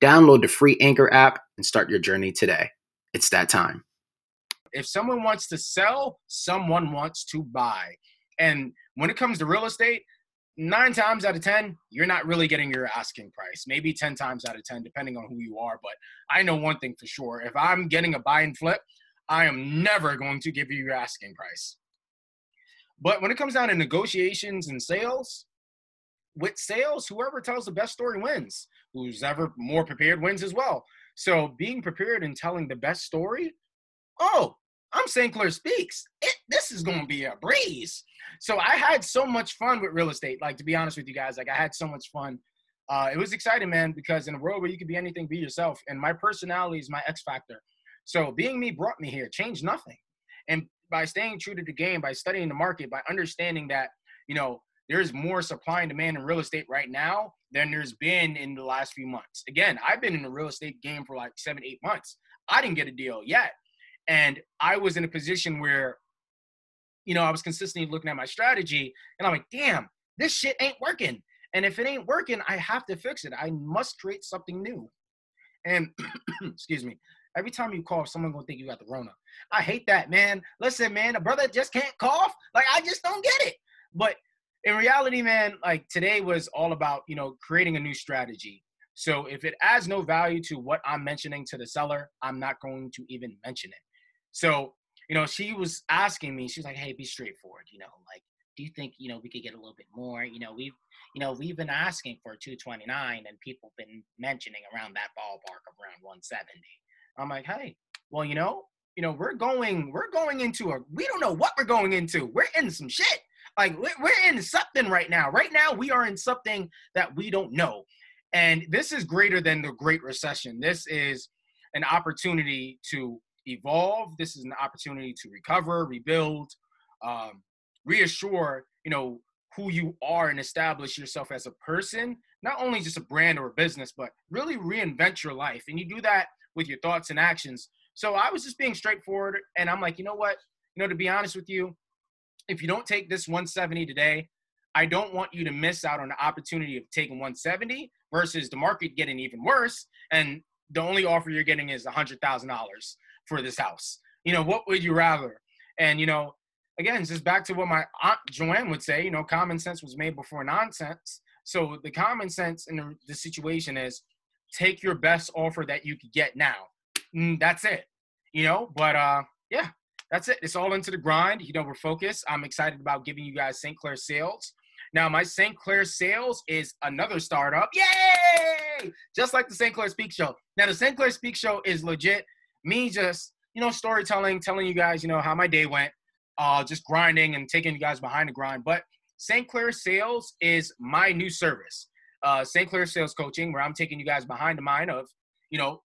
Download the free Anchor app and start your journey today. It's that time. If someone wants to sell, someone wants to buy. And when it comes to real estate, nine times out of 10, you're not really getting your asking price. Maybe 10 times out of 10, depending on who you are. But I know one thing for sure if I'm getting a buy and flip, I am never going to give you your asking price. But when it comes down to negotiations and sales, with sales, whoever tells the best story wins. Who's ever more prepared wins as well. So being prepared and telling the best story, oh, I'm St. Clair Speaks. It, this is going to be a breeze. So I had so much fun with real estate. Like to be honest with you guys, like I had so much fun. Uh, it was exciting, man, because in a world where you could be anything, be yourself. And my personality is my X factor. So being me brought me here, changed nothing. And by staying true to the game, by studying the market, by understanding that, you know, there's more supply and demand in real estate right now than there's been in the last few months. Again, I've been in the real estate game for like seven, eight months. I didn't get a deal yet. And I was in a position where, you know, I was consistently looking at my strategy and I'm like, damn, this shit ain't working. And if it ain't working, I have to fix it. I must create something new. And excuse me, every time you cough, someone gonna think you got the Rona. I hate that, man. Listen, man, a brother just can't cough. Like I just don't get it. But in reality, man, like today was all about, you know, creating a new strategy. So if it adds no value to what I'm mentioning to the seller, I'm not going to even mention it. So, you know, she was asking me, she's like, hey, be straightforward, you know, like, do you think, you know, we could get a little bit more? You know, we've, you know, we've been asking for 229 and people been mentioning around that ballpark of around 170. I'm like, hey, well, you know, you know, we're going, we're going into a, we don't know what we're going into. We're in some shit. Like we're in something right now. Right now, we are in something that we don't know. And this is greater than the Great Recession. This is an opportunity to evolve. This is an opportunity to recover, rebuild, um, reassure, you know, who you are and establish yourself as a person, not only just a brand or a business, but really reinvent your life. And you do that with your thoughts and actions. So I was just being straightforward. And I'm like, you know what? You know, to be honest with you, if you don't take this 170 today, I don't want you to miss out on the opportunity of taking 170 versus the market getting even worse. And the only offer you're getting is $100,000 for this house. You know, what would you rather? And, you know, again, just back to what my aunt Joanne would say, you know, common sense was made before nonsense. So the common sense in the, the situation is take your best offer that you could get now. Mm, that's it, you know, but uh, yeah, that's it. It's all into the grind. You know, we're focused. I'm excited about giving you guys St. Clair sales. Now, my St. Clair sales is another startup. Yay! Just like the St. Clair Speak Show. Now, the St. Clair Speak Show is legit me just, you know, storytelling, telling you guys, you know, how my day went, uh, just grinding and taking you guys behind the grind. But St. Clair Sales is my new service. Uh, St. Clair Sales Coaching, where I'm taking you guys behind the mind of, you know,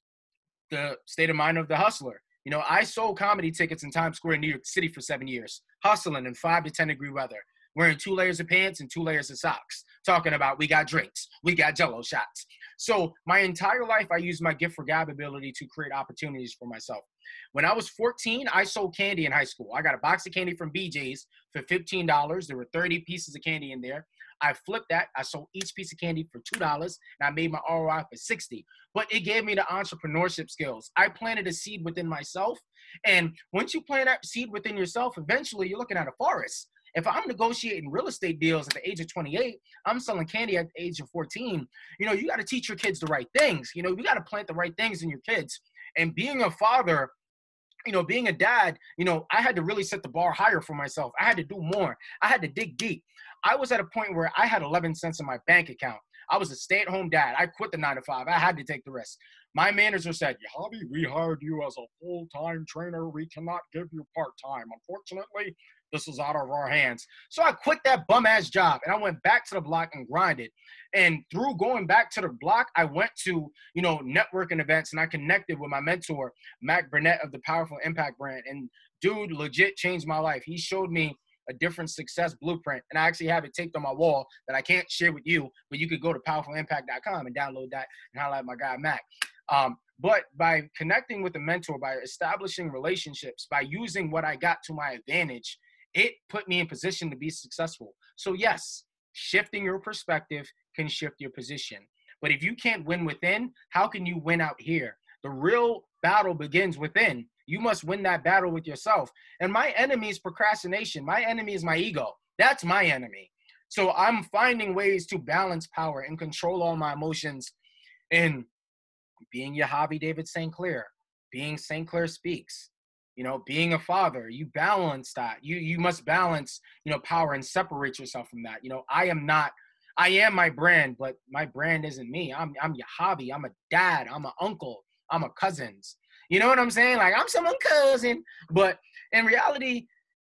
the state of mind of the hustler. You know, I sold comedy tickets in Times Square in New York City for seven years, hustling in five to 10 degree weather, wearing two layers of pants and two layers of socks, talking about we got drinks, we got jello shots. So my entire life, I used my gift for gab ability to create opportunities for myself. When I was 14, I sold candy in high school. I got a box of candy from BJ's for $15. There were 30 pieces of candy in there. I flipped that. I sold each piece of candy for $2 and I made my ROI for 60. But it gave me the entrepreneurship skills. I planted a seed within myself. And once you plant that seed within yourself, eventually you're looking at a forest. If I'm negotiating real estate deals at the age of 28, I'm selling candy at the age of 14. You know, you got to teach your kids the right things. You know, you got to plant the right things in your kids. And being a father, you know, being a dad, you know, I had to really set the bar higher for myself. I had to do more. I had to dig deep. I was at a point where I had 11 cents in my bank account. I was a stay-at-home dad. I quit the nine to five. I had to take the risk. My manager said, Javi, we hired you as a full-time trainer. We cannot give you part-time. Unfortunately, this is out of our hands. So I quit that bum ass job and I went back to the block and grinded. And through going back to the block, I went to, you know, networking events and I connected with my mentor, Mac Burnett of the Powerful Impact brand. And dude legit changed my life. He showed me a different success blueprint. And I actually have it taped on my wall that I can't share with you, but you could go to powerfulimpact.com and download that and highlight my guy Mac. Um, but by connecting with a mentor, by establishing relationships, by using what I got to my advantage, it put me in position to be successful. So, yes, shifting your perspective can shift your position. But if you can't win within, how can you win out here? The real battle begins within. You must win that battle with yourself. And my enemy is procrastination. My enemy is my ego. That's my enemy. So I'm finding ways to balance power and control all my emotions in being Yahavy David St. Clair, being St. Clair Speaks, you know, being a father. You balance that. You you must balance, you know, power and separate yourself from that. You know, I am not I am my brand, but my brand isn't me. I'm I'm Yahavy. I'm a dad. I'm an uncle. I'm a cousins. You know what I'm saying? Like I'm someone cousin, but in reality,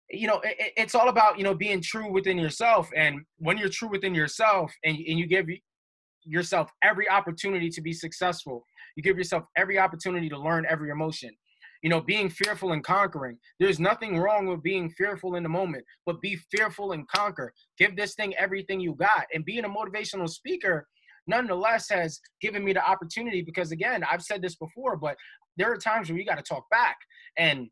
you know, it, it's all about you know being true within yourself. And when you're true within yourself, and and you give yourself every opportunity to be successful, you give yourself every opportunity to learn every emotion. You know, being fearful and conquering. There's nothing wrong with being fearful in the moment, but be fearful and conquer. Give this thing everything you got. And being a motivational speaker, nonetheless has given me the opportunity because again i've said this before but there are times where you got to talk back and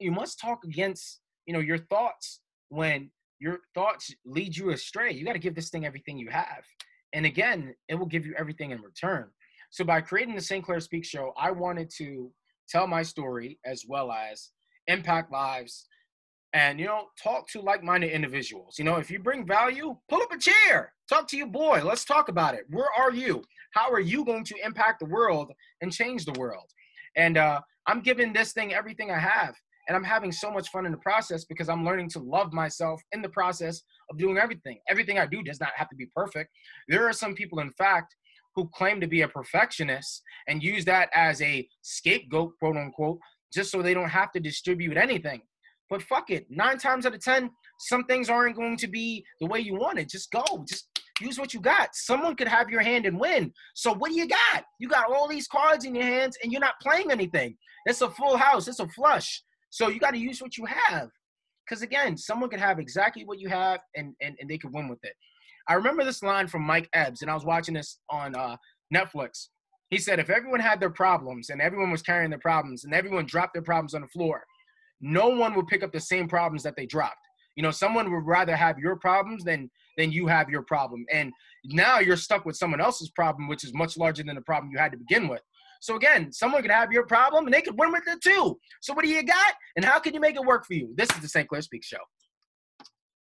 you must talk against you know your thoughts when your thoughts lead you astray you got to give this thing everything you have and again it will give you everything in return so by creating the st clair speak show i wanted to tell my story as well as impact lives and you know talk to like-minded individuals. You know if you bring value pull up a chair. Talk to your boy. Let's talk about it. Where are you? How are you going to impact the world and change the world? And uh, i'm giving this thing everything i have and i'm having so much fun in the process because i'm learning to love myself in the process of doing everything. Everything i do does not have to be perfect. There are some people in fact who claim to be a perfectionist and use that as a scapegoat quote unquote just so they don't have to distribute anything but fuck it. Nine times out of 10, some things aren't going to be the way you want it. Just go. Just use what you got. Someone could have your hand and win. So what do you got? You got all these cards in your hands and you're not playing anything. It's a full house. It's a flush. So you got to use what you have. Because again, someone could have exactly what you have and, and, and they could win with it. I remember this line from Mike Epps, and I was watching this on uh, Netflix. He said, if everyone had their problems and everyone was carrying their problems and everyone dropped their problems on the floor, no one would pick up the same problems that they dropped. You know, someone would rather have your problems than than you have your problem. And now you're stuck with someone else's problem, which is much larger than the problem you had to begin with. So again, someone could have your problem and they could win with it too. So what do you got? And how can you make it work for you? This is the St. Clair Speak Show.